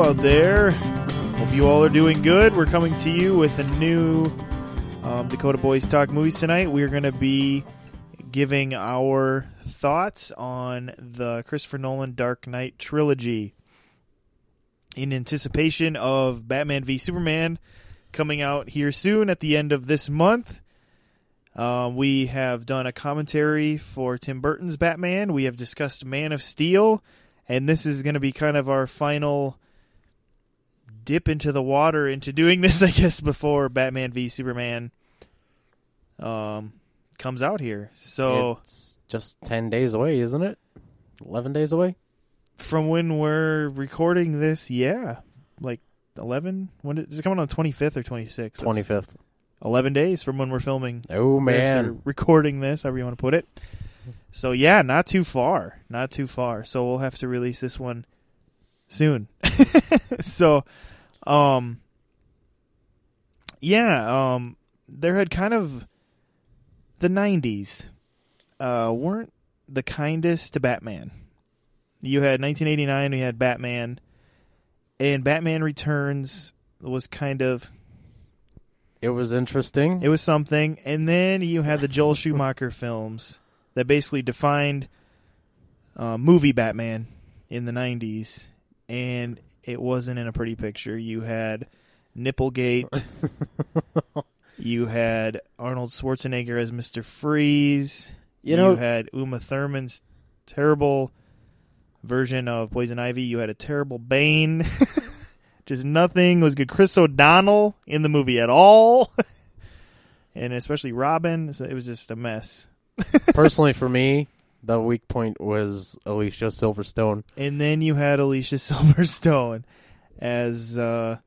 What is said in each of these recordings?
Out there. Hope you all are doing good. We're coming to you with a new um, Dakota Boys Talk movies tonight. We're going to be giving our thoughts on the Christopher Nolan Dark Knight trilogy in anticipation of Batman v Superman coming out here soon at the end of this month. Uh, we have done a commentary for Tim Burton's Batman. We have discussed Man of Steel, and this is going to be kind of our final dip into the water into doing this, I guess, before Batman v Superman um, comes out here. So It's just 10 days away, isn't it? 11 days away? from when we're recording this, yeah, like eleven. When did, is it coming on twenty fifth or twenty sixth? 25th. Eleven days from when we're filming. Oh, man. recording this, however you want to put it. So yeah, not too far, not too far. So we'll have to release this one soon. so, um, yeah, um, there had kind of the '90s uh, weren't the kindest to Batman. You had 1989, we had Batman, and Batman Returns was kind of It was interesting. it was something. And then you had the Joel Schumacher films that basically defined uh, movie Batman in the 90s. And it wasn't in a pretty picture. You had Nipplegate. you had Arnold Schwarzenegger as Mr. Freeze. You know- had Uma Thurman's terrible version of Poison Ivy. You had a terrible Bane. Just nothing was good. Chris O'Donnell in the movie at all. and especially Robin. So it was just a mess. Personally, for me, the weak point was Alicia Silverstone. And then you had Alicia Silverstone as uh,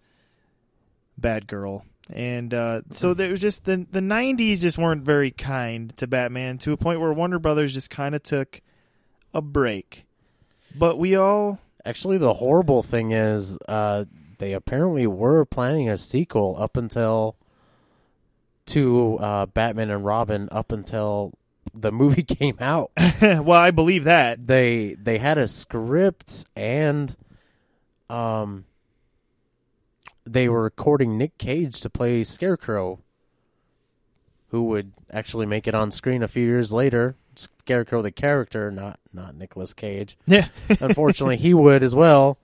Bad Girl. And uh, so there was just the the '90s just weren't very kind to Batman to a point where Warner Brothers just kind of took a break. But we all Actually, the horrible thing is uh, they apparently were planning a sequel up until to uh, Batman and Robin up until the movie came out. well, I believe that. they they had a script and um they were recording Nick Cage to play Scarecrow who would actually make it on screen a few years later Scarecrow the character not not Nicolas Cage Yeah, unfortunately he would as well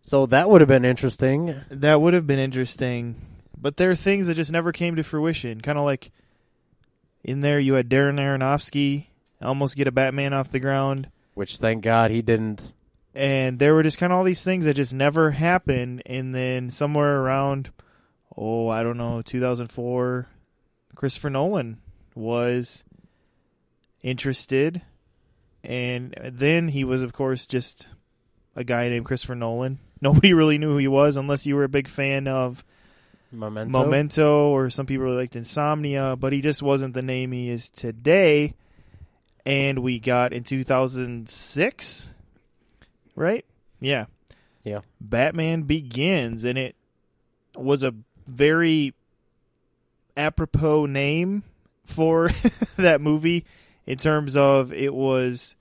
so that would have been interesting that would have been interesting. But there are things that just never came to fruition. Kind of like in there, you had Darren Aronofsky almost get a Batman off the ground. which thank God he didn't. And there were just kind of all these things that just never happened. And then somewhere around oh i don't know 2004 christopher nolan was interested. And then he was of course just a guy named christopher nolan. Nobody really knew who he was unless you were a big fan of Memento, Memento, or some people really liked Insomnia, but he just wasn't the name he is today. And we got in 2006, right? Yeah. Yeah. Batman Begins, and it was a very apropos name for that movie in terms of it was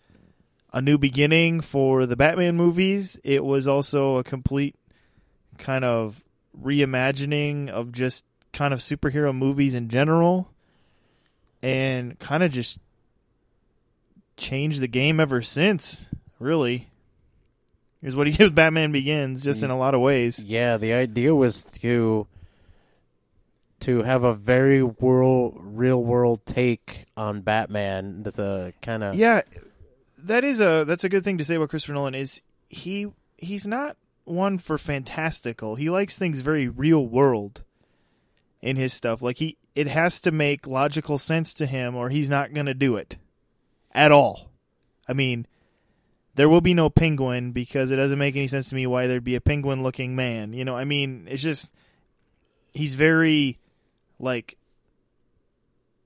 a new beginning for the Batman movies. It was also a complete kind of reimagining of just kind of superhero movies in general and kind of just changed the game ever since, really. Is what he with Batman Begins, just in a lot of ways. Yeah, the idea was to to have a very world real world take on Batman with a kind of Yeah, that is a that's a good thing to say about Christopher Nolan is he he's not one for fantastical. He likes things very real world in his stuff. Like he it has to make logical sense to him or he's not going to do it at all. I mean, there will be no penguin because it doesn't make any sense to me why there'd be a penguin looking man. You know, I mean, it's just he's very like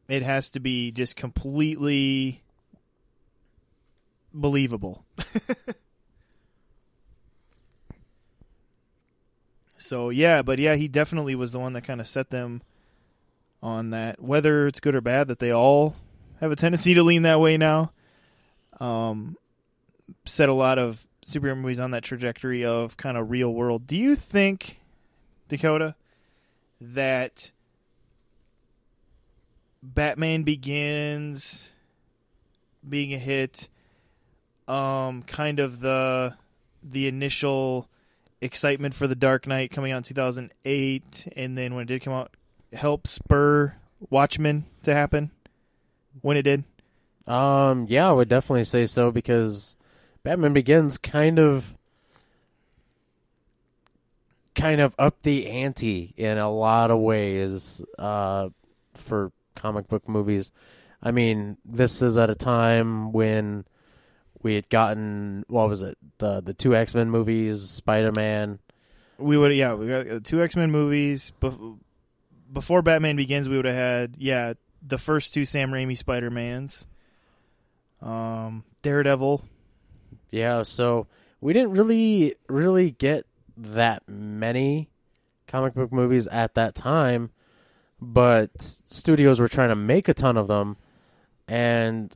it has to be just completely believable. so yeah, but yeah, he definitely was the one that kind of set them on that. Whether it's good or bad, that they all have a tendency to lean that way now. Um, set a lot of superhero movies on that trajectory of kind of real world. Do you think, Dakota, that Batman Begins being a hit, um, kind of the the initial excitement for the Dark Knight coming out in 2008, and then when it did come out, help spur Watchmen to happen when it did? Um, yeah, I would definitely say so because Batman Begins kind of kind of up the ante in a lot of ways uh, for comic book movies. I mean, this is at a time when we had gotten what was it the the two X Men movies, Spider Man. We would, yeah, we got two X Men movies. Bef- before Batman Begins, we would have had, yeah, the first two Sam Raimi Spider Mans, um, Daredevil. Yeah, so we didn't really really get that many comic book movies at that time, but studios were trying to make a ton of them, and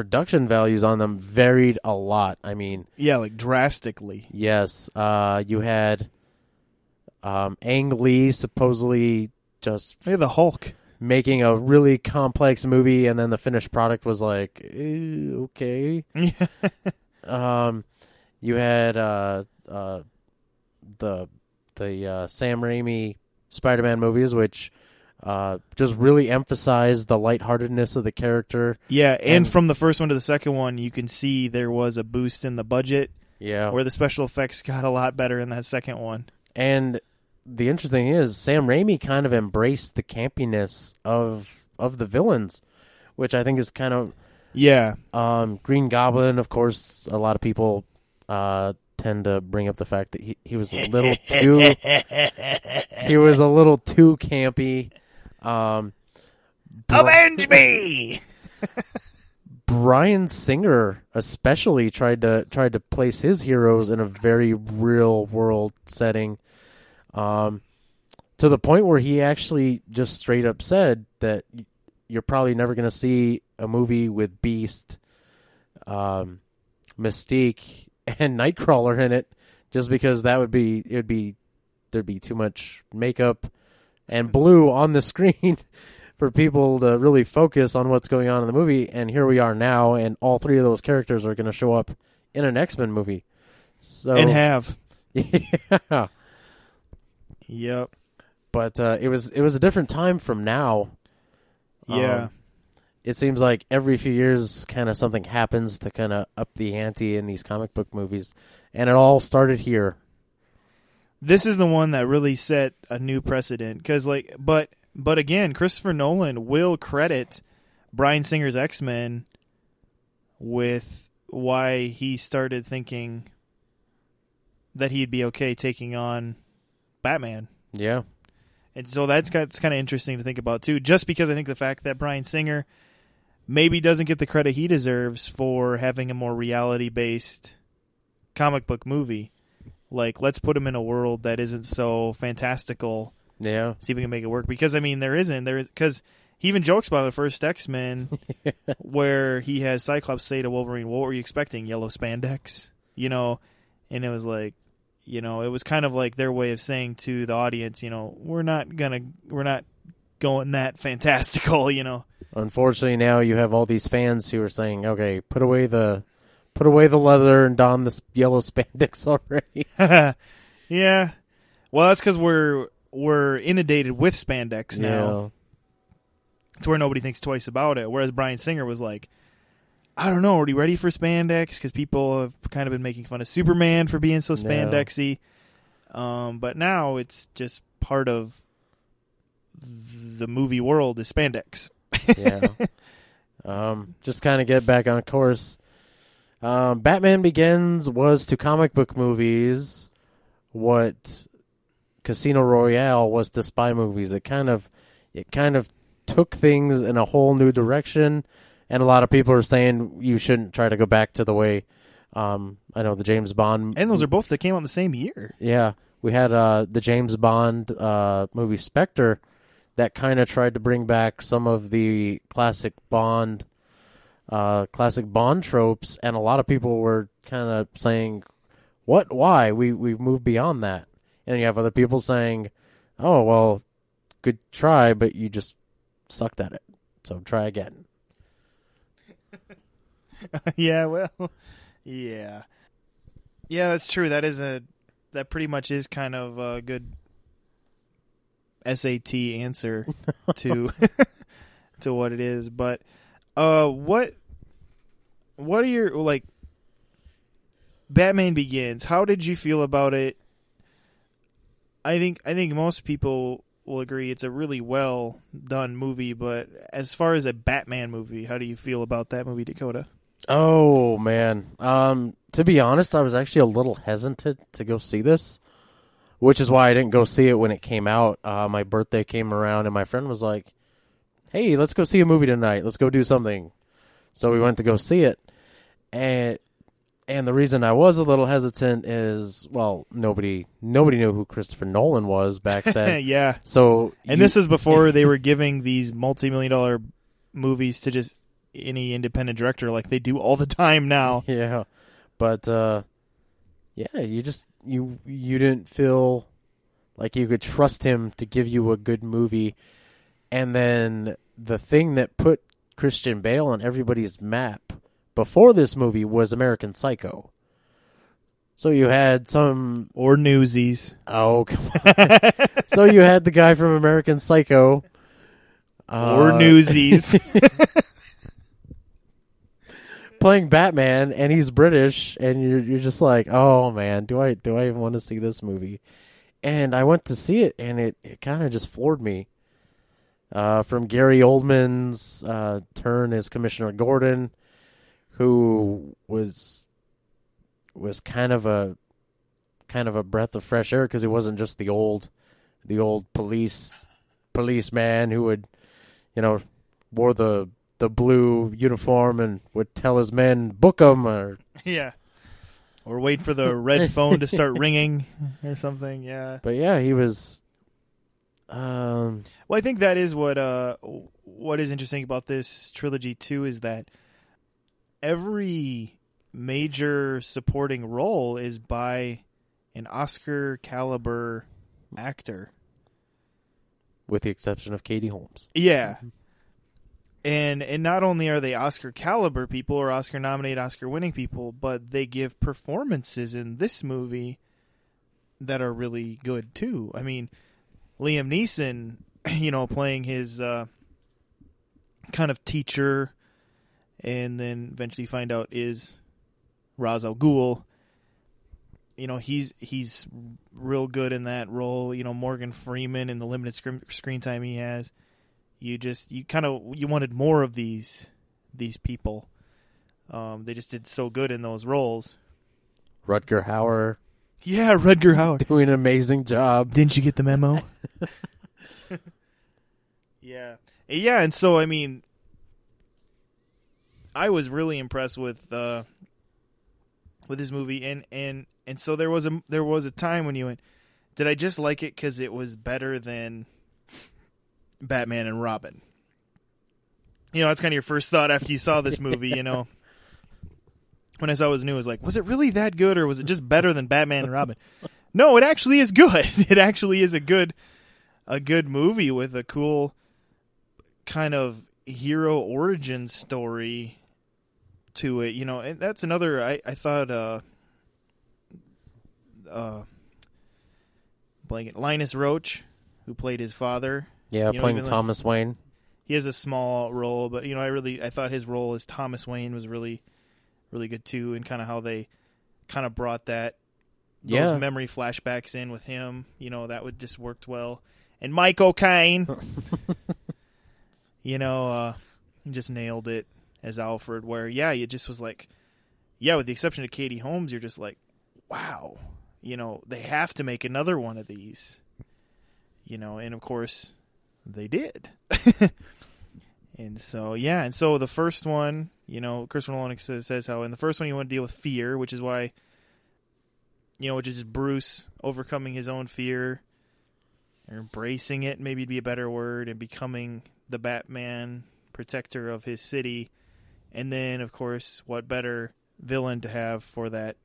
production values on them varied a lot. I mean, Yeah, like drastically. yes, uh, you had um, Ang Lee supposedly just the Hulk. making a really complex movie, and then the finished product was like, eh, okay. Yeah. Um, you had uh, uh, the the uh, Sam Raimi Spider-Man movies, which uh, just really emphasize the lightheartedness of the character. Yeah, and, And- from the first one to the second one, you can see there was a boost in the budget Yeah, where the special effects got a lot better in that second one. and the interesting thing is Sam Raimi kind of embraced the campiness of of the villains, which I think is kind of Yeah. um, Green Goblin. Of course, a lot of people uh, tend to bring up the fact that he, he was a little too he was a little too campy. Um, Bri- Avenge me! Bryan Singer especially tried to tried to place his heroes in a very real world setting, um, to the point where he actually just straight up said that you're probably never going to see a movie with Beast, um, Mystique, and Nightcrawler in it, just because that would be it would be there'd be too much makeup and blue on the screen for people to really focus on what's going on in the movie. And here we are now, and all three of those characters are going to show up in an X Men movie. So And have. yeah, Yep. but uh, it was it was a different time from now. Yeah. Um, it seems like every few years, kind of something happens to kind of up the ante in these comic book movies, and it all started here. This is the one that really set a new precedent because like but but again christopher nolan will credit Bryan Singer's x-men with why he started thinking that he'd be okay taking on batman. Yeah, and so that's got, it's kind of interesting to think about too just because i think the fact that Bryan Singer maybe doesn't get the credit he deserves for having a more reality based comic book movie like let's put him in a world that isn't so fantastical. Yeah, see if we can make it work. Because i mean there isn't. There because he even jokes about the first x-men where he has cyclops say to wolverine what were you expecting yellow spandex? You know? And it was like you know it was kind of like their way of saying to the audience you know we're not gonna we're not going that fantastical you know? Unfortunately, now you have all these fans who are saying, "Okay, put away the, put away the leather and don this yellow spandex already." yeah well that's because we're we're inundated with spandex now it's where nobody thinks twice about it. Whereas Bryan Singer was like, I don't know, are you ready for spandex? Because people have kind of been making fun of Superman for being so No. spandexy. Um, but now it's just part of the movie world is spandex. yeah. Um, just kind of get back on course. Um, Batman Begins was to comic book movies what Casino Royale was to spy movies. It kind of, it kind of took things in a whole new direction, and a lot of people are saying you shouldn't try to go back to the way. Um, I know the James Bond And those are both that came out in the same year. yeah, we had uh, the James Bond uh, movie Spectre that kind of tried to bring back some of the classic Bond uh, classic Bond tropes, and a lot of people were kind of saying, "What? Why? We we've moved beyond that." And you have other people saying, "Oh well, good try, but you just sucked at it. So try again." yeah, well, yeah, yeah, that's true. That is a that pretty much is kind of a good SAT answer to to what it is. But uh, what what are your like? Batman Begins. How did you feel about it? I think I think most people will agree it's a really well done movie. But as far as a Batman movie, how do you feel about that movie, Dakota? Oh man. Um to be honest, I was actually a little hesitant to go see this, which is why I didn't go see it when it came out. Uh my birthday came around and my friend was like, "Hey, let's go see a movie tonight. Let's go do something." So we went to go see it. And and the reason I was a little hesitant is well, nobody nobody knew who Christopher Nolan was back then. yeah. So And you- this is before they were giving these multi-million dollar movies to just any independent director like they do all the time now. Yeah. But uh yeah, you just you you didn't feel like you could trust him to give you a good movie. And then the thing that put Christian Bale on everybody's map before this movie was American Psycho. So you had some Or Newsies. oh come on. so you had the guy from American Psycho or uh, Newsies. playing Batman and he's British and you're you're just like, "Oh man, do I do I even want to see this movie?" And I went to see it and it, it kind of just floored me. Uh, from Gary Oldman's uh, turn as Commissioner Gordon, who was was kind of a kind of a breath of fresh air because he wasn't just the old the old police policeman who would you know wore the the blue uniform and would tell his men book book 'em or yeah. Or wait for the red phone to start ringing or something. Yeah. but yeah he was um Well, I think that is what uh what is interesting about this trilogy too is that every major supporting role is by an Oscar caliber actor. with the exception of Katie Holmes Yeah. And and not only are they Oscar caliber people or Oscar nominated, Oscar winning people, but they give performances in this movie that are really good too. I mean, Liam Neeson, you know, playing his uh, kind of teacher, and then eventually find out is Ra's al Ghul. You know, he's he's real good in that role. You know, Morgan Freeman in the limited screen, screen time he has. You just you kind of you wanted more of these these people. Um they just did so good in those roles. Rutger Hauer. Yeah Rutger Hauer. Doing an amazing job. Didn't you get the memo? Yeah. Yeah and so i mean i was really impressed with uh with this movie. And and and so there was a there was a time when you went did i just like it because it was better than batman and robin? You know that's kind of your first thought after you saw this movie you know? When i saw it was new it was like was it really that good or was it just better than batman and robin? No it actually is good. It actually is a good a good movie with a cool kind of hero origin story to it you know and that's another i i thought uh uh blanket Linus Roache who played his father yeah You know, playing even like- Thomas Wayne he has a small role, but you know, I really I thought his role as Thomas Wayne was really really good too, and kind of how they kind of brought that those Yeah. memory flashbacks in with him. You know, that would just worked well. And Michael Caine, you know, uh, he just nailed it as Alfred. Where yeah, it just was like, yeah, with the exception of Katie Holmes, you're just like, wow, you know, they have to make another one of these. You know, and of course, they did. And so yeah, and so the first one, you know, Christopher Nolan says, says how in the first one you want to deal with fear, which is why, you know, which is Bruce overcoming his own fear, or embracing it, maybe be a better word, and becoming the Batman protector of his city. And then, of course, what better villain to have for that?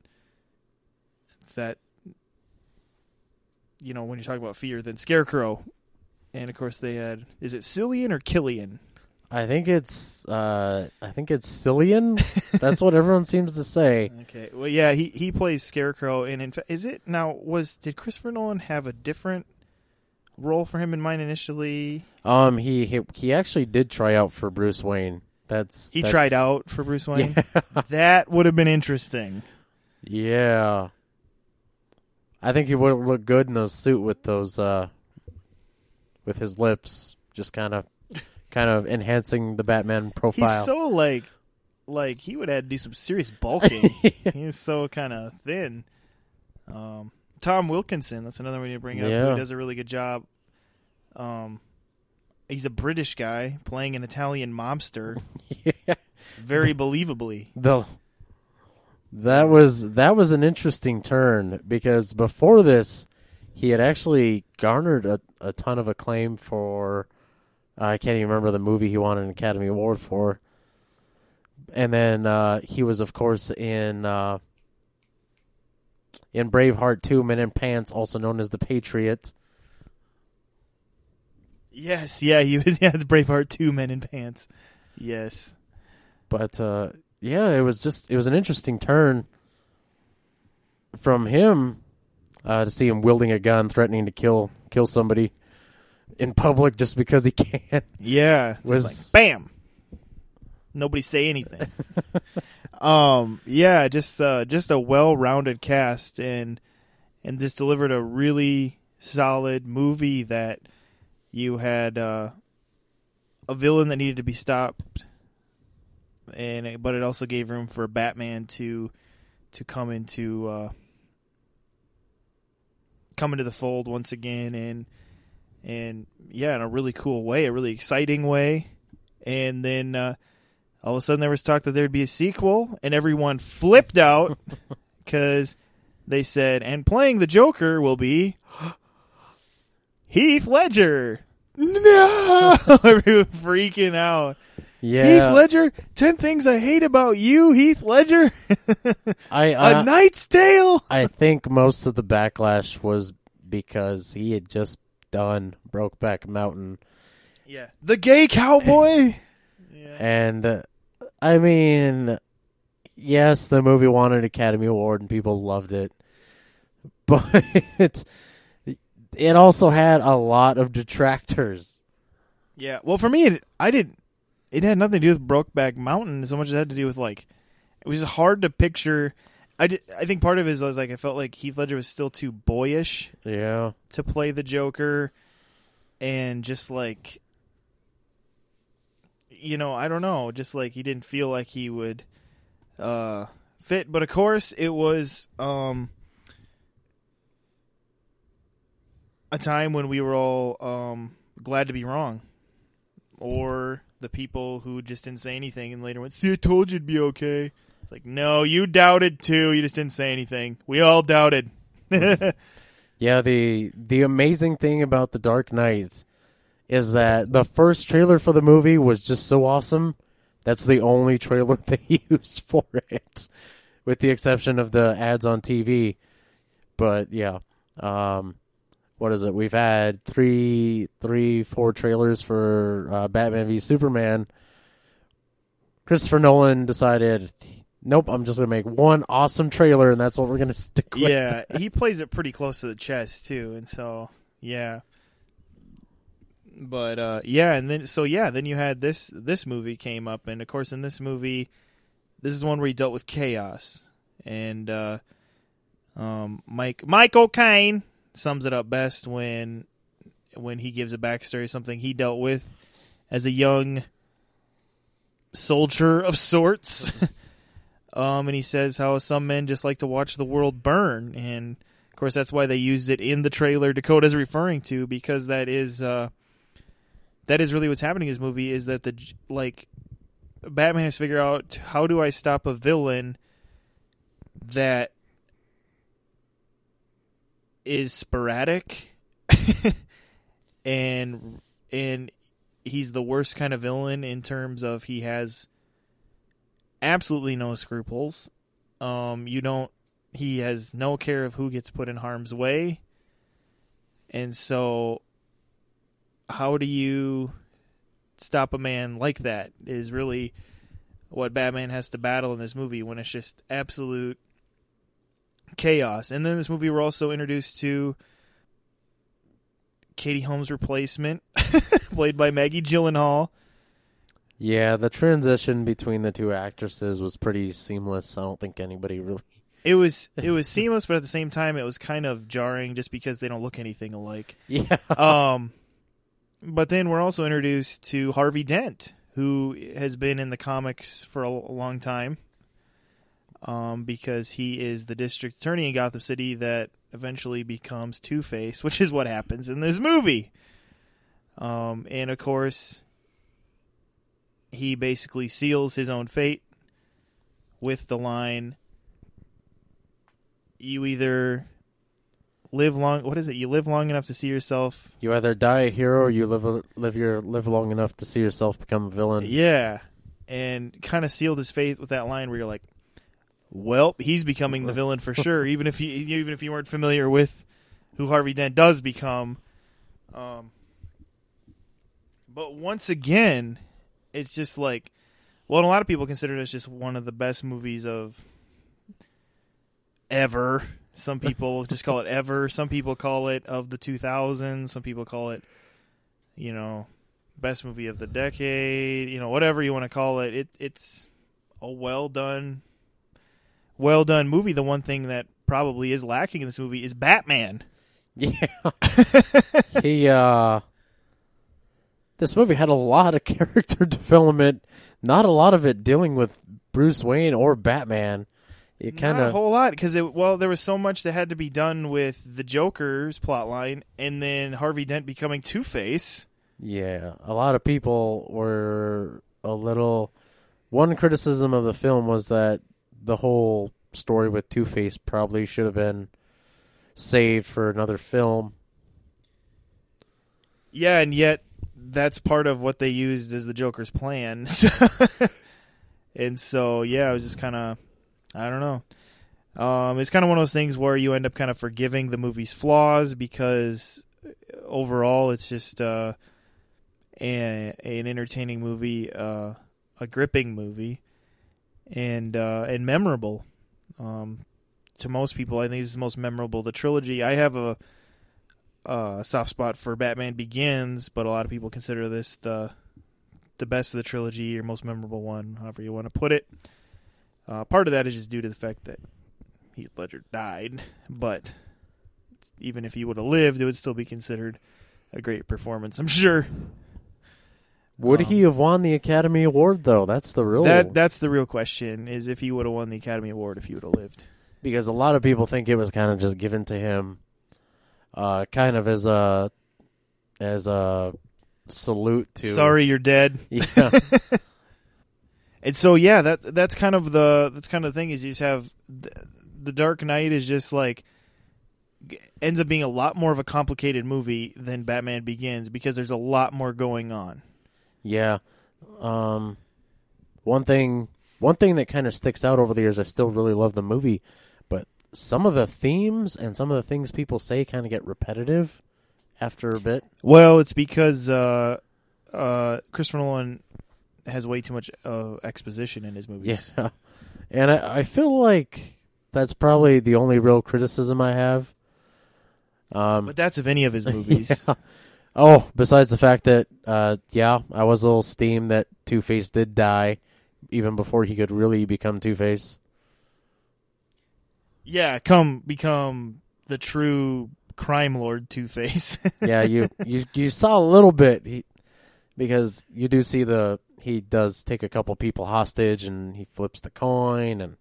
That you know, when you're talking about fear, than Scarecrow. And of course, they had is it Cillian or Killian? I think it's uh, I think it's Cillian. That's what everyone seems to say. Okay, well, yeah, he he plays Scarecrow, and in fact, is it now was did Christopher Nolan have a different role for him in mind initially? Um, he he, he actually did try out for Bruce Wayne. That's He that's- tried out for Bruce Wayne. That would have been interesting. Yeah, I think he would look good in those suit with those uh, with his lips, just kind of kind of enhancing the Batman profile. He's so like, like he would have to do some serious bulking. He's so kind of thin. Um, Tom Wilkinson, that's another one you bring up. Yeah. Who does a really good job. Um, he's a British guy playing an Italian mobster, yeah. very believably. The that was that was an interesting turn because before this, he had actually garnered a, a ton of acclaim for. I can't even remember the movie he won an Academy Award for. And then uh, he was, of course, in uh, in Braveheart Two, Men in Pants, also known as the Patriot. Yes, yeah, he was. Yeah, it's Braveheart two Men in Pants. Yes, But uh, yeah, it was just it was an interesting turn from him uh, to see him wielding a gun, threatening to kill kill somebody in public just because he can. yeah, Was- like bam. Nobody say anything. um, yeah, just uh, just a well-rounded cast and and just delivered a really solid movie that you had uh, a villain that needed to be stopped, and but it also gave room for Batman to to come into uh, come into the fold once again and and yeah, in a really cool way, a really exciting way, and then. Uh, all of a sudden there was talk that there'd be a sequel and everyone flipped out because they said and playing the joker will be heath ledger. No! Everyone freaking out. Yeah, heath ledger 10 things i hate about you heath ledger. I a I, knight's tale. I think most of the backlash was because he had just done Brokeback Mountain, yeah. The gay cowboy. Yeah. and uh, I mean, yes, the movie won an Academy Award and people loved it, but it also had a lot of detractors. Yeah. Well, for me, it, I didn't. It had nothing to do with Brokeback Mountain so much as it had to do with like it was hard to picture. I, did, I think part of it is was like I felt like Heath Ledger was still too boyish Yeah, to play the Joker, and just like you know I don't know, just like he didn't feel like he would uh, fit. But of course, it was um, a time when we were all um, glad to be wrong, or the people who just didn't say anything and later went, "See, I told you it'd be okay." It's like, no, you doubted too. You just didn't say anything. We all doubted. yeah. The the amazing thing about the Dark Knight is that the first trailer for the movie was just so awesome. That's the only trailer they used for it, with the exception of the ads on TV. But yeah, um, what is it? We've had three, three, four trailers for uh, Batman v Superman. Christopher Nolan decided, nope, I'm just gonna make one awesome trailer, and that's what we're gonna stick with. yeah, he plays it pretty close to the chest too, and so yeah. But uh, yeah, and then so yeah, then you had this this movie came up, and of course in this movie, this is one where he dealt with chaos, and uh, um, Mike Michael Caine sums it up best when when he gives a backstory something he dealt with as a young soldier of sorts. um, and he says how some men just like to watch the world burn, and of course that's why they used it in the trailer Dakota's referring to because that is uh, that is really what's happening in this movie is that the like Batman has to figure out how do I stop a villain that is sporadic and and he's the worst kind of villain in terms of he has absolutely no scruples. Um, you don't. He has no care of who gets put in harm's way, and so how do you stop a man like that? Is really what Batman has to battle in this movie when it's just absolute chaos. And then this movie, we're also introduced to Katie Holmes' replacement, played by Maggie Gyllenhaal. Yeah, the transition between the two actresses was pretty seamless. I don't think anybody really. It was it was seamless, but at the same time, it was kind of jarring just because they don't look anything alike. Yeah. Um, but then we're also introduced to Harvey Dent, who has been in the comics for a, a long time. Um, because he is the district attorney in Gotham City that eventually becomes Two Face, which is what happens in this movie. Um, and of course, he basically seals his own fate with the line you either live long what is it you live long enough to see yourself You either die a hero or you live a, live your live long enough to see yourself become a villain. yeah and kind of sealed his fate with that line where you're like well he's becoming the villain for sure even if you even if you weren't familiar with who Harvey Dent does become. Um but once again it's just like well a lot of people consider this just one of the best movies of ever. Some people just call it ever. Some people call it of the 2000s some people call it you know best movie of the decade you know whatever you want to call it. It it's a well done well done movie the one thing that probably is lacking in this movie is batman Yeah. he uh this movie had a lot of character development, not a lot of it dealing with Bruce Wayne or Batman. It kind of. A whole lot because it well there was so much that had to be done with the Joker's plotline and then Harvey Dent becoming Two Face. yeah, a lot of people were a little one criticism of the film was that the whole story with Two-Face probably should have been saved for another film. Yeah, and yet that's part of what they used as the Joker's plan. and so yeah, I was just kind of I don't know. Um, it's kind of one of those things where you end up kind of forgiving the movie's flaws because overall it's just uh, a, an entertaining movie, uh, a gripping movie, and uh, and memorable. Um, to most people, I think this is the most memorable. The trilogy. I have a, a soft spot for Batman Begins, but a lot of people consider this the the best of the trilogy or most memorable one, however you want to put it. Uh, part of that is just due to the fact that Heath Ledger died, but even if he would have lived, it would still be considered a great performance. I'm sure. Would Um, he have won the Academy Award though? That's the real That that's the real question: is if he would have won the Academy Award if he would have lived. because a lot of people think it was kind of just given to him, uh, kind of as a as a salute to. Sorry, you're dead. yeah, And so yeah, that that's kind of the that's kind of the thing is you just have the, the Dark Knight is just like ends up being a lot more of a complicated movie than Batman Begins because there's a lot more going on. Yeah. Um, one thing, one thing that kind of sticks out over the years. I still really love the movie, but some of the themes and some of the things people say kind of get repetitive after a bit. Well, it's because uh, uh, Christopher Nolan has way too much uh, exposition in his movies. Yeah, and I, I feel like that's probably the only real criticism I have. Um, But that's of any of his movies. Yeah. Oh, besides the fact that, uh, yeah, I was a little steamed that Two Face did die even before he could really become Two Face. yeah, come become the true crime lord Two Face. Yeah, you, you you saw a little bit he, because you do see the he does take a couple people hostage and he flips the coin and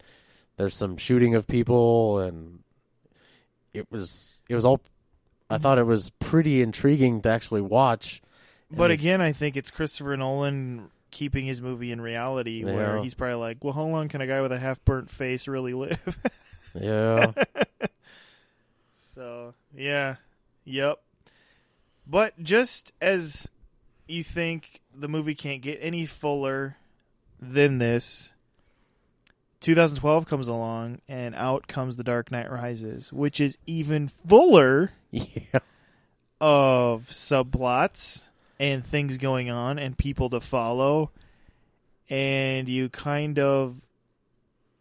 there's some shooting of people and it was it was all I thought it was pretty intriguing to actually watch. But And- again, I think it's Christopher Nolan keeping his movie in reality, where he's probably like, "Well, how long can a guy with a half burnt face really live?" Yeah. so yeah, yep. But just as you think the movie can't get any fuller than this, 2012 comes along, and out comes The Dark Knight Rises, which is even fuller Yeah. of subplots and things going on and people to follow. And you kind of.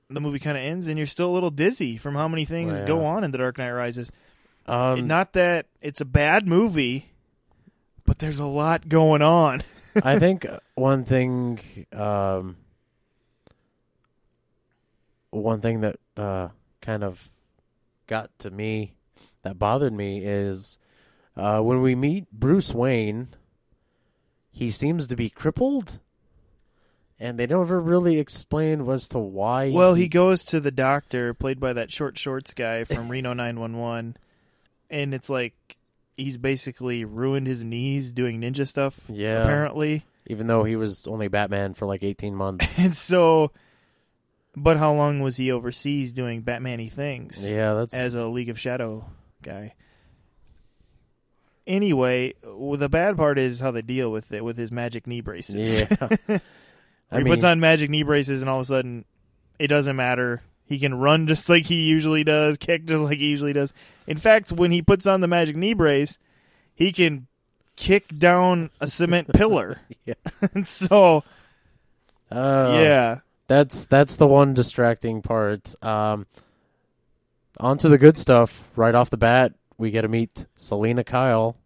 The movie kind of ends, and you're still a little dizzy from how many things Well, go on in The Dark Knight Rises. Um, Not that it's a bad movie, but there's a lot going on. I think one thing, um, one thing that uh, kind of got to me, that bothered me, is uh, when we meet Bruce Wayne, he seems to be crippled, and they never really explain as to why. Well, he goes to the doctor, played by that short shorts guy from Reno 911, and it's like he's basically ruined his knees doing ninja stuff, yeah, apparently. even though he was only Batman for like eighteen months. And so, but how long was he overseas doing Batman-y things yeah, that's as a League of Shadow guy? Anyway, well, the bad part is how they deal with it with his magic knee braces. yeah. He mean, puts on magic knee braces, and all of a sudden, it doesn't matter. He can run just like he usually does, kick just like he usually does. In fact, when he puts on the magic knee brace, he can kick down a cement pillar. Yeah. and so, uh, yeah, That's that's the one distracting part. Um, on to the good stuff. Right off the bat, we get to meet Selina Kyle,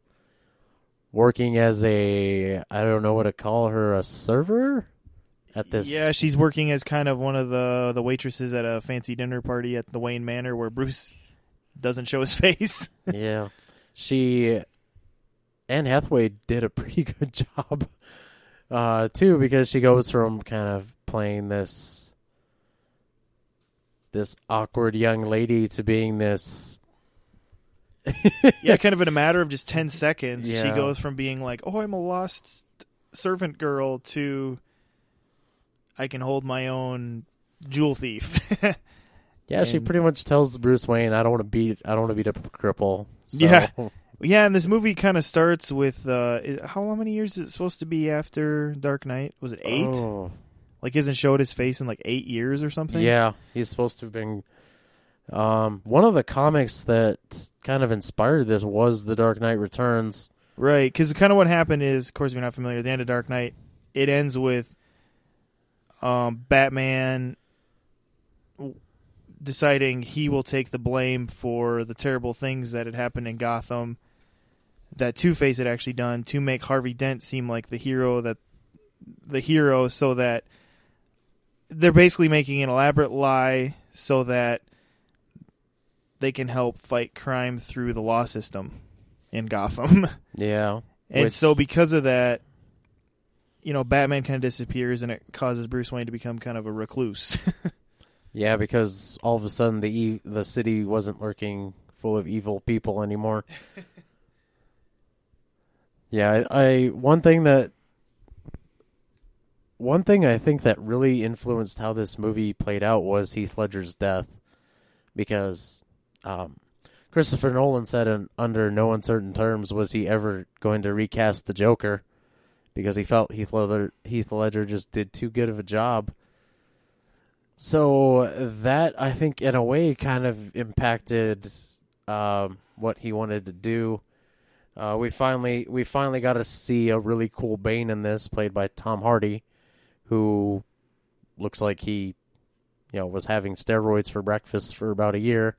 working as a I don't know what to call her, a server at this. yeah, she's working as kind of one of the the waitresses at a fancy dinner party at the Wayne Manor, where Bruce doesn't show his face. yeah. She Anne Hathaway did a pretty good job, uh, too, because she goes from kind of playing this this awkward young lady to being this yeah, kind of in a matter of just 10 seconds, she goes from being like, "Oh, I'm a lost servant girl" to I can hold my own jewel thief. Yeah, she pretty much tells Bruce Wayne, "I don't want to beat, I don't want to beat up a cripple." So, Yeah. yeah, and this movie kind of starts with uh how many years is it supposed to be after Dark Knight? Was it 8? Oh, Like hasn't showed his face in like 8 years or something? yeah, he's supposed to have been. Um, one of the comics that kind of inspired this was The Dark Knight Returns. Right, because kind of what happened is, of course, if you're not familiar, the end of Dark Knight, it ends with um, Batman deciding he will take the blame for the terrible things that had happened in Gotham that Two Face had actually done to make Harvey Dent seem like the hero that the hero, so that they're basically making an elaborate lie so that they can help fight crime through the law system in Gotham. Yeah, And Which- so because of that, you know, Batman kind of disappears and it causes Bruce Wayne to become kind of a recluse. yeah, because all of a sudden the e- the city wasn't lurking full of evil people anymore. yeah, I, I one thing that one thing I think that really influenced how this movie played out was Heath Ledger's death, because um, Christopher Nolan said in, under no uncertain terms was he ever going to recast the Joker, because he felt Heath Ledger Heath Ledger just did too good of a job. So that I think in a way kind of impacted um, what he wanted to do. Uh, we finally we finally got to see a really cool Bane in this, played by Tom Hardy, who looks like he, you know, was having steroids for breakfast for about a year.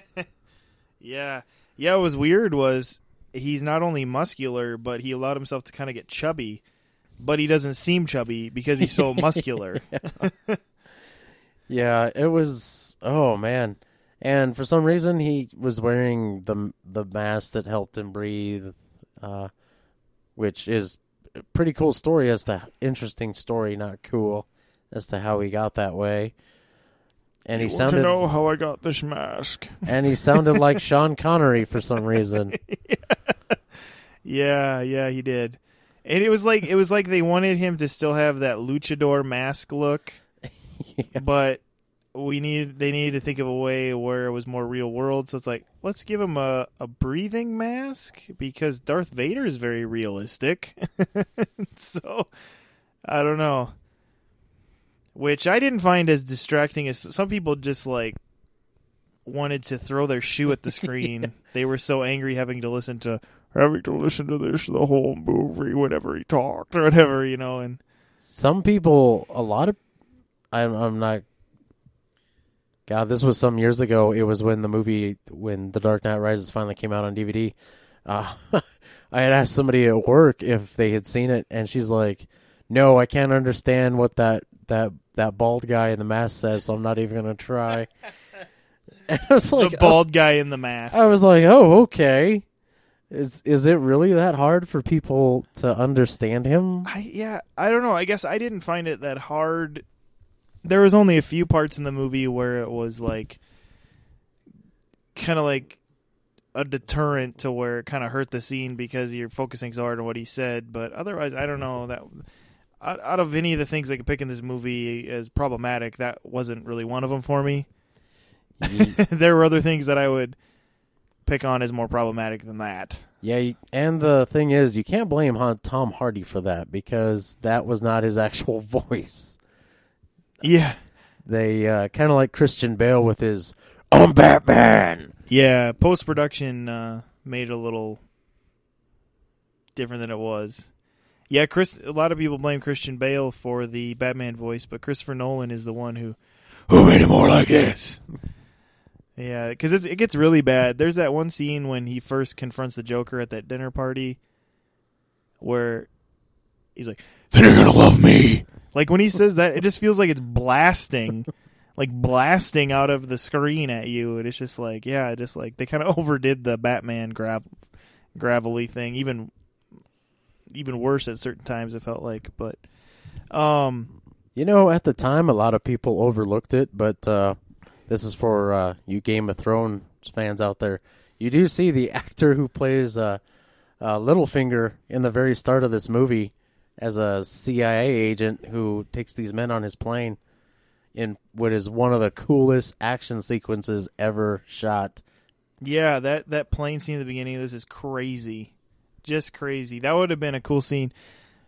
yeah. Yeah, what was weird was he's not only muscular, but he allowed himself to kind of get chubby, but he doesn't seem chubby because he's so muscular. Yeah, it was. Oh man, and for some reason he was wearing the the mask that helped him breathe, uh, which is a pretty cool story as to interesting story, not cool as to how he got that way. And he You sounded to know how I got this mask? and he sounded like Sean Connery for some reason. Yeah, yeah, he did. And it was like it was like they wanted him to still have that luchador mask look, Yeah. but we need they needed to think of a way where it was more real world. So it's like let's give him a, a breathing mask because Darth Vader is very realistic. so I don't know. which I didn't find as distracting as some people just like wanted to throw their shoe at the screen. They were so angry having to listen to having to listen to this the whole movie whenever he talked or whatever, you know, and Some people, a lot of, I'm, I'm not. God, this was some years ago. It was when the movie, when The Dark Knight Rises finally came out on DVD. Uh, I had asked somebody at work if they had seen it, and she's like, "No, I can't understand what that that that bald guy in the mask says, so I'm not even gonna try." and I was like, the bald guy in the mask. I was like, "Oh, okay." Is is it really that hard for people to understand him? I yeah, I don't know. I guess I didn't find it that hard. There was only a few parts in the movie where it was like kind of like a deterrent to where it kind of hurt the scene because you're focusing so hard on what he said, but otherwise I don't know that out, out of any of the things I could pick in this movie as problematic, that wasn't really one of them for me. there were other things that I would pick on as more problematic than that. Yeah, and the thing is, you can't blame Tom Hardy for that because that was not his actual voice. Yeah. They uh, kind of like Christian Bale with his "I'm Batman." Yeah, post production uh, made it a little different than it was. Yeah, Chris. A lot of people blame Christian Bale for the Batman voice, but Christopher Nolan is the one who who made it more like this. yeah, because it gets really bad. There's that one scene when he first confronts the Joker at that dinner party, where he's like, "Then you're gonna love me." Like when he says that, it just feels like it's blasting, like blasting out of the screen at you, and it's just like, yeah, just like they kind of overdid the Batman grav- gravelly thing, even even worse at certain times. It felt like, but um, You know, at the time, a lot of people overlooked it, but uh, this is for uh, you Game of Thrones fans out there. You do see the actor who plays uh, uh, Littlefinger in the very start of this movie as a CIA agent who takes these men on his plane in what is one of the coolest action sequences ever shot. yeah, that that plane scene at the beginning of this is crazy, just crazy. That would have been a cool scene.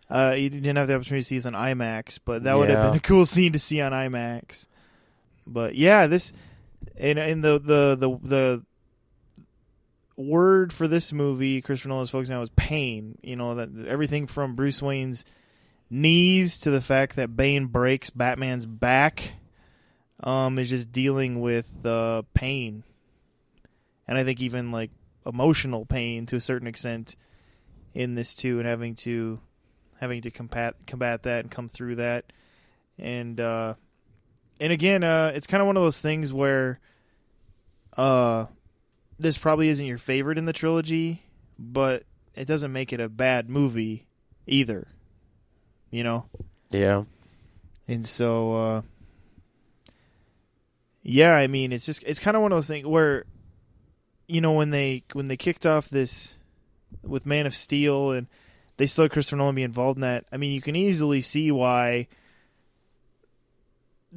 Uh, you didn't have the opportunity to see this on IMAX, but that would have been a cool scene to see on IMAX. But yeah, this and and the the the the word for this movie Christopher Nolan was focusing on was pain. You know that everything from Bruce Wayne's knees to the fact that Bane breaks Batman's back um, is just dealing with the pain, and I think even like emotional pain to a certain extent in this too, and having to having to combat combat that and come through that, and uh, and again, uh, it's kind of one of those things where, uh, this probably isn't your favorite in the trilogy, but it doesn't make it a bad movie either. You know, Yeah. and so uh, yeah, I mean, it's just it's kind of one of those things where, you know, when they when they kicked off this with Man of Steel and they still had Christopher Nolan be involved in that. I mean, you can easily see why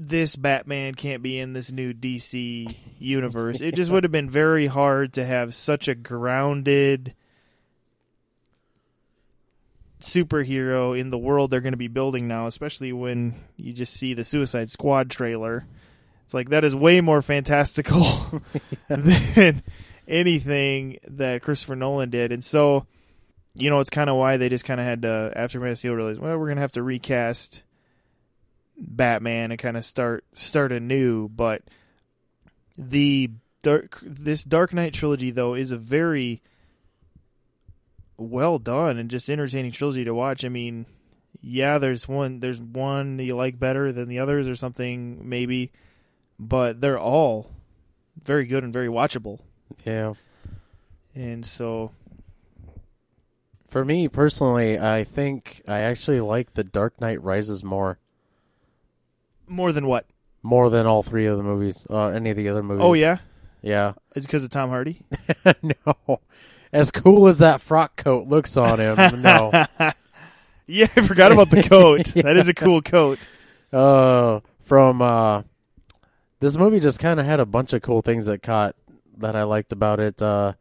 this Batman can't be in this new DC universe. It just would have been very hard to have such a grounded superhero in the world they're going to be building now, especially when you just see the Suicide Squad trailer. It's like that is way more fantastical than anything that Christopher Nolan did. And so, you know, it's kind of why they just kind of had to, after Man of Steel, realize, well, we're going to have to recast Batman and kind of start start anew. But the dark this Dark Knight trilogy though is a very well done and just entertaining trilogy to watch. I mean, yeah, there's one there's one that you like better than the others or something maybe, but they're all very good and very watchable. Yeah. And so For me personally, I think I actually like The Dark Knight Rises more. More than what? More than all three of the movies, uh, any of the other movies. Oh yeah, Yeah. it's because of Tom Hardy. no. As cool as that frock coat looks on him, no. Yeah, I forgot about the coat. That is a cool coat. Uh, from uh, this movie just kind of had a bunch of cool things that caught that I liked about it. Uh,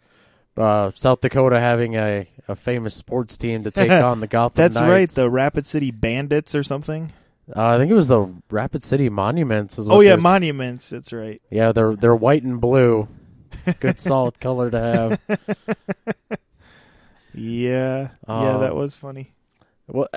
uh, South Dakota having a, a famous sports team to take on the Gotham That's Knights. right, the Rapid City Bandits or something. Uh, I think it was the Rapid City Monuments. Oh yeah, monuments. That's right. yeah, they're they're white and blue. Good solid color to have. Yeah, yeah, Um, that was funny. Well,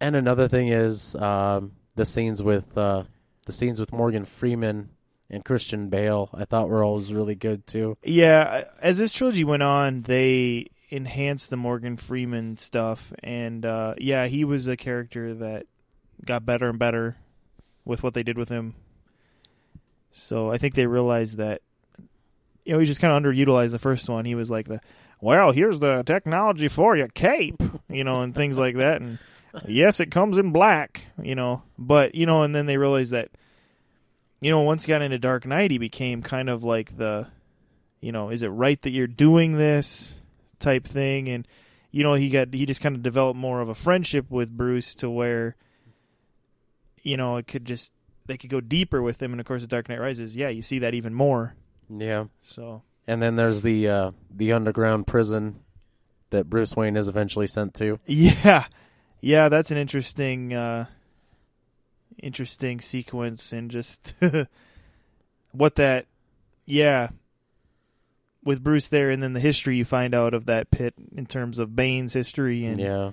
and another thing is um, the scenes with uh, the scenes with Morgan Freeman and Christian Bale. I thought were always really good too. Yeah, as this trilogy went on, they enhanced the Morgan Freeman stuff, and uh, yeah, he was a character that got better and better with what they did with him. So I think they realized that, you know, he just kind of underutilized the first one. He was like the, well, here's the technology for you, cape, you know, and things like that, and yes, it comes in black, you know, but you know, and then they realized that, you know, once he got into Dark Knight, he became kind of like the you know, is it right that you're doing this type thing? And you know, he got he just kind of developed more of a friendship with Bruce to where, you know, it could just they could go deeper with him. And of course, the Dark Knight Rises, yeah, you see that even more. Yeah, So and then there's the uh, the underground prison that Bruce Wayne is eventually sent to. yeah, yeah, that's an interesting, uh interesting sequence, and just what that, yeah. With Bruce there, and then the history you find out of that pit in terms of Bane's history and Yeah,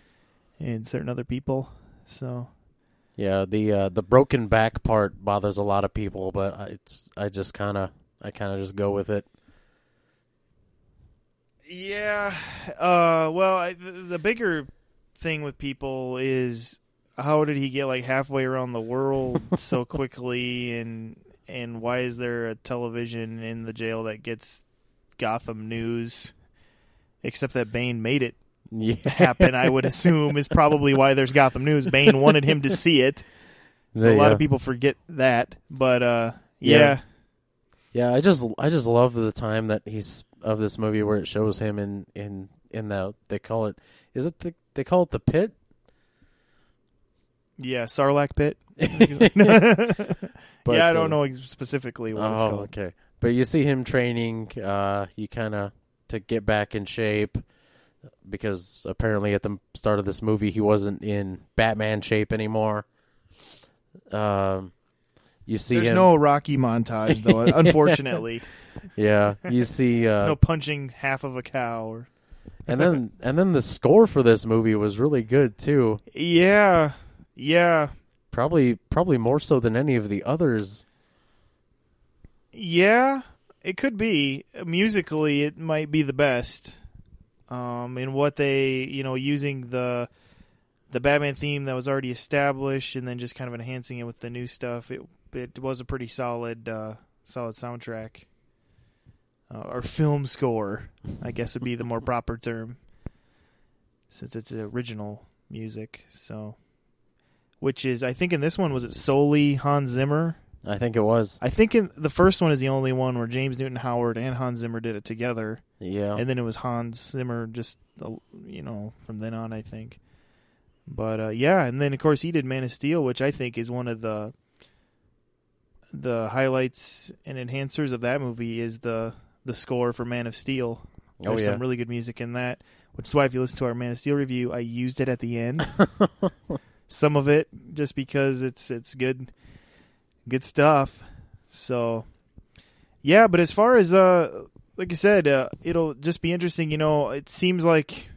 and certain other people. So yeah. The uh, the broken back part bothers a lot of people, but I- it's I just kind of I kind of just go with it. yeah, uh, well, I, the, the bigger thing with people is how did he get like halfway around the world so quickly, and and why is there a television in the jail that gets Gotham news? Except that Bane made it Yeah, happen. I would assume is probably why there's Gotham news. Bane wanted him to see it, so a lot Yeah. of people forget that. But uh, Yeah. yeah. Yeah, I just I just love the time that he's of this movie where it shows him in in in the they call it is it the they call it the pit Yeah, Sarlacc pit. But, yeah, I uh, don't know specifically what it's oh, called. okay. But you see him training. Uh, you kind of to get back in shape because apparently at the start of this movie he wasn't in Batman shape anymore. Um, you see There's him. no Rocky montage though, unfortunately. yeah, you see. Uh, no punching half of a cow. Or... and then and then the score for this movie was really good too. Yeah, yeah, Probably probably more so than any of the others. yeah. It could be musically. It might be the best. Um, in what they, you know, using the the Batman theme that was already established, and then just kind of enhancing it with the new stuff. It it was a pretty solid uh, solid soundtrack. Uh, or film score, I guess would be the more proper term, since it's original music. So, which is, I think in this one was it solely Hans Zimmer. I think it was. I think in the first one is the only one where James Newton Howard and Hans Zimmer did it together, Yeah. and then it was Hans Zimmer just uh, you know from then on. I think, but uh, yeah, and then of course he did Man of Steel, which I think is one of the the highlights and enhancers of that movie is the the score for Man of Steel. oh There's yeah. some really good music in that, which is why if you listen to our Man of Steel review, I used it at the end. some of it just because it's it's good good stuff. So yeah, but as far as uh like I said, uh, it'll just be interesting, you know, it seems like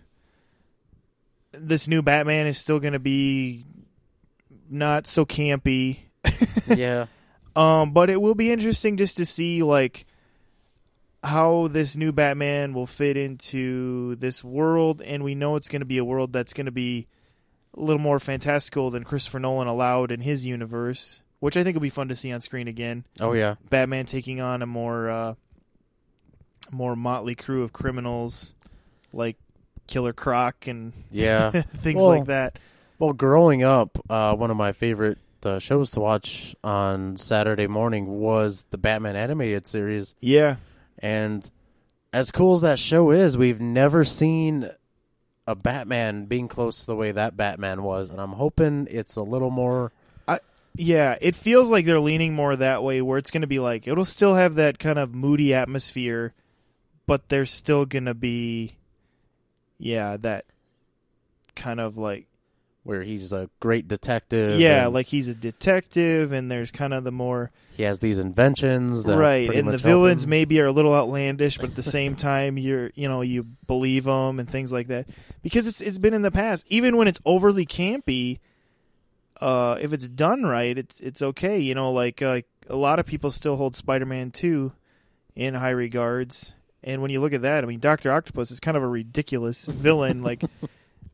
this new Batman is still going to be not so campy. yeah. Um, but it will be interesting just to see like how this new Batman will fit into this world, and we know it's going to be a world that's going to be a little more fantastical than Christopher Nolan allowed in his universe, which I think will be fun to see on screen again. Oh yeah. Batman taking on a more uh, more motley crew of criminals like Killer Croc and Yeah. things Well, like that. Well, growing up, uh, one of my favorite uh, shows to watch on Saturday morning was the Batman animated series. Yeah, And as cool as that show is, we've never seen a Batman being close to the way that Batman was. And I'm hoping it's a little more. Yeah, it feels like they're leaning more that way where it's going to be like it'll still have that kind of moody atmosphere, but there's still going to be yeah, that kind of like where he's a great detective. yeah, like he's a detective, and there's kind of the more he has these inventions. That right, and the villains him. maybe are a little outlandish, but at the same time, you're you know you believe them and things like that because it's it's been in the past. Even when it's overly campy, uh, if it's done right, it's it's okay. You know, like uh, a lot of people still hold Spider-Man two in high regards, and when you look at that, I mean, Doctor Octopus is kind of a ridiculous villain, like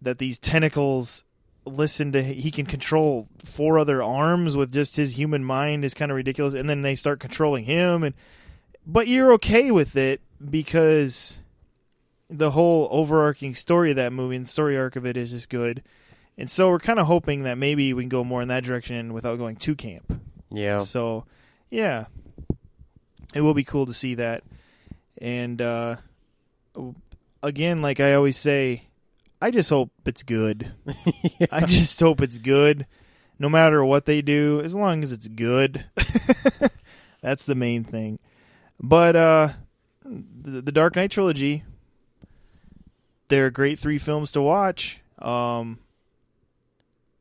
that these tentacles listen to he can control four other arms with just his human mind is kind of ridiculous and then they start controlling him and but you're okay with it because the whole overarching story of that movie and story arc of it is just good and so we're kind of hoping that maybe we can go more in that direction without going to camp Yeah, so yeah it will be cool to see that and uh again like i always say i just hope it's good I just hope it's good, no matter what they do, as long as it's good. That's the main thing. But uh, the, the Dark Knight trilogy, they're great three films to watch. Um,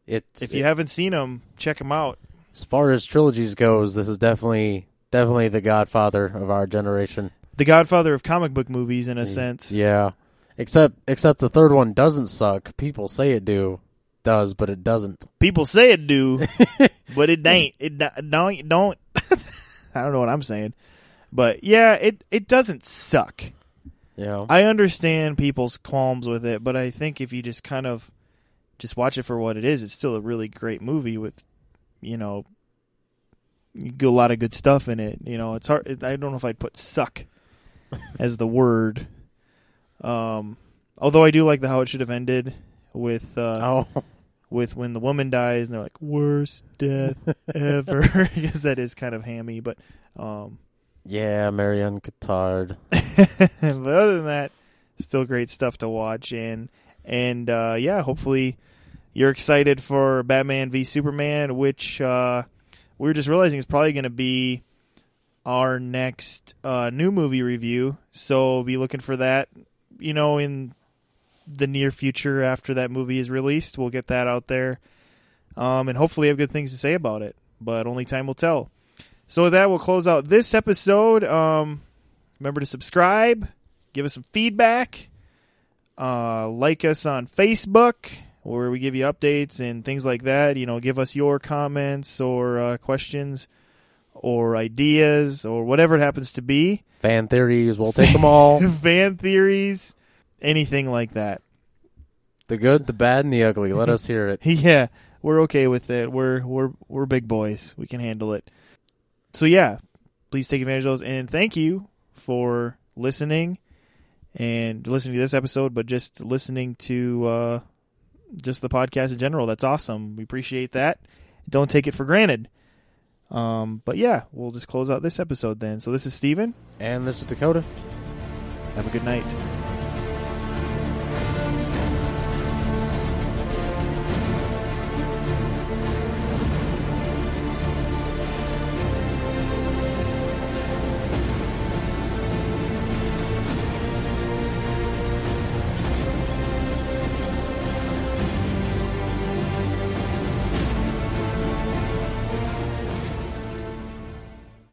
it's if you haven't seen them, check them out. as far as trilogies goes, this is definitely definitely the Godfather of our generation. The Godfather of comic book movies, in a sense. Mm, Yeah, except except the third one doesn't suck. People say it do does, but it doesn't. People say it do, but it ain't. It do- don't. Don't. I don't know what I'm saying, but yeah, it it doesn't suck. Yeah, I understand people's qualms with it, but I think if you just kind of just watch it for what it is, it's still a really great movie with, you know, a lot of good stuff in it. You know, it's hard. I don't know if I'd put "suck" as the word. Um, although I do like the how it should have ended with uh, oh, with when the woman dies and they're like worst death ever because that is kind of hammy, but um, yeah, Marion Cotillard. but other than that, still great stuff to watch and and uh, yeah, hopefully you're excited for Batman v Superman, which uh, we are just realizing is probably going to be our next uh, new movie review. So be looking for that, you know, in the near future after that movie is released. We'll get that out there, um, and hopefully have good things to say about it. But only time will tell. So with that, we'll close out this episode. Um, remember to subscribe, give us some feedback, uh, like us on Facebook where we give you updates and things like that. You know, give us your comments or uh, questions or ideas or whatever it happens to be. Fan theories, we'll take them all. Fan theories, anything like that. The good, the bad, and the ugly. Let us hear it. Yeah, we're okay with it. We're we're we're big boys. We can handle it. So yeah, please take advantage of those and thank you for listening and listening to this episode, but just listening to uh, just the podcast in general. That's awesome. We appreciate that. Don't take it for granted. Um, but yeah, we'll just close out this episode then. So this is Steven. And this is Dakota. Have a good night.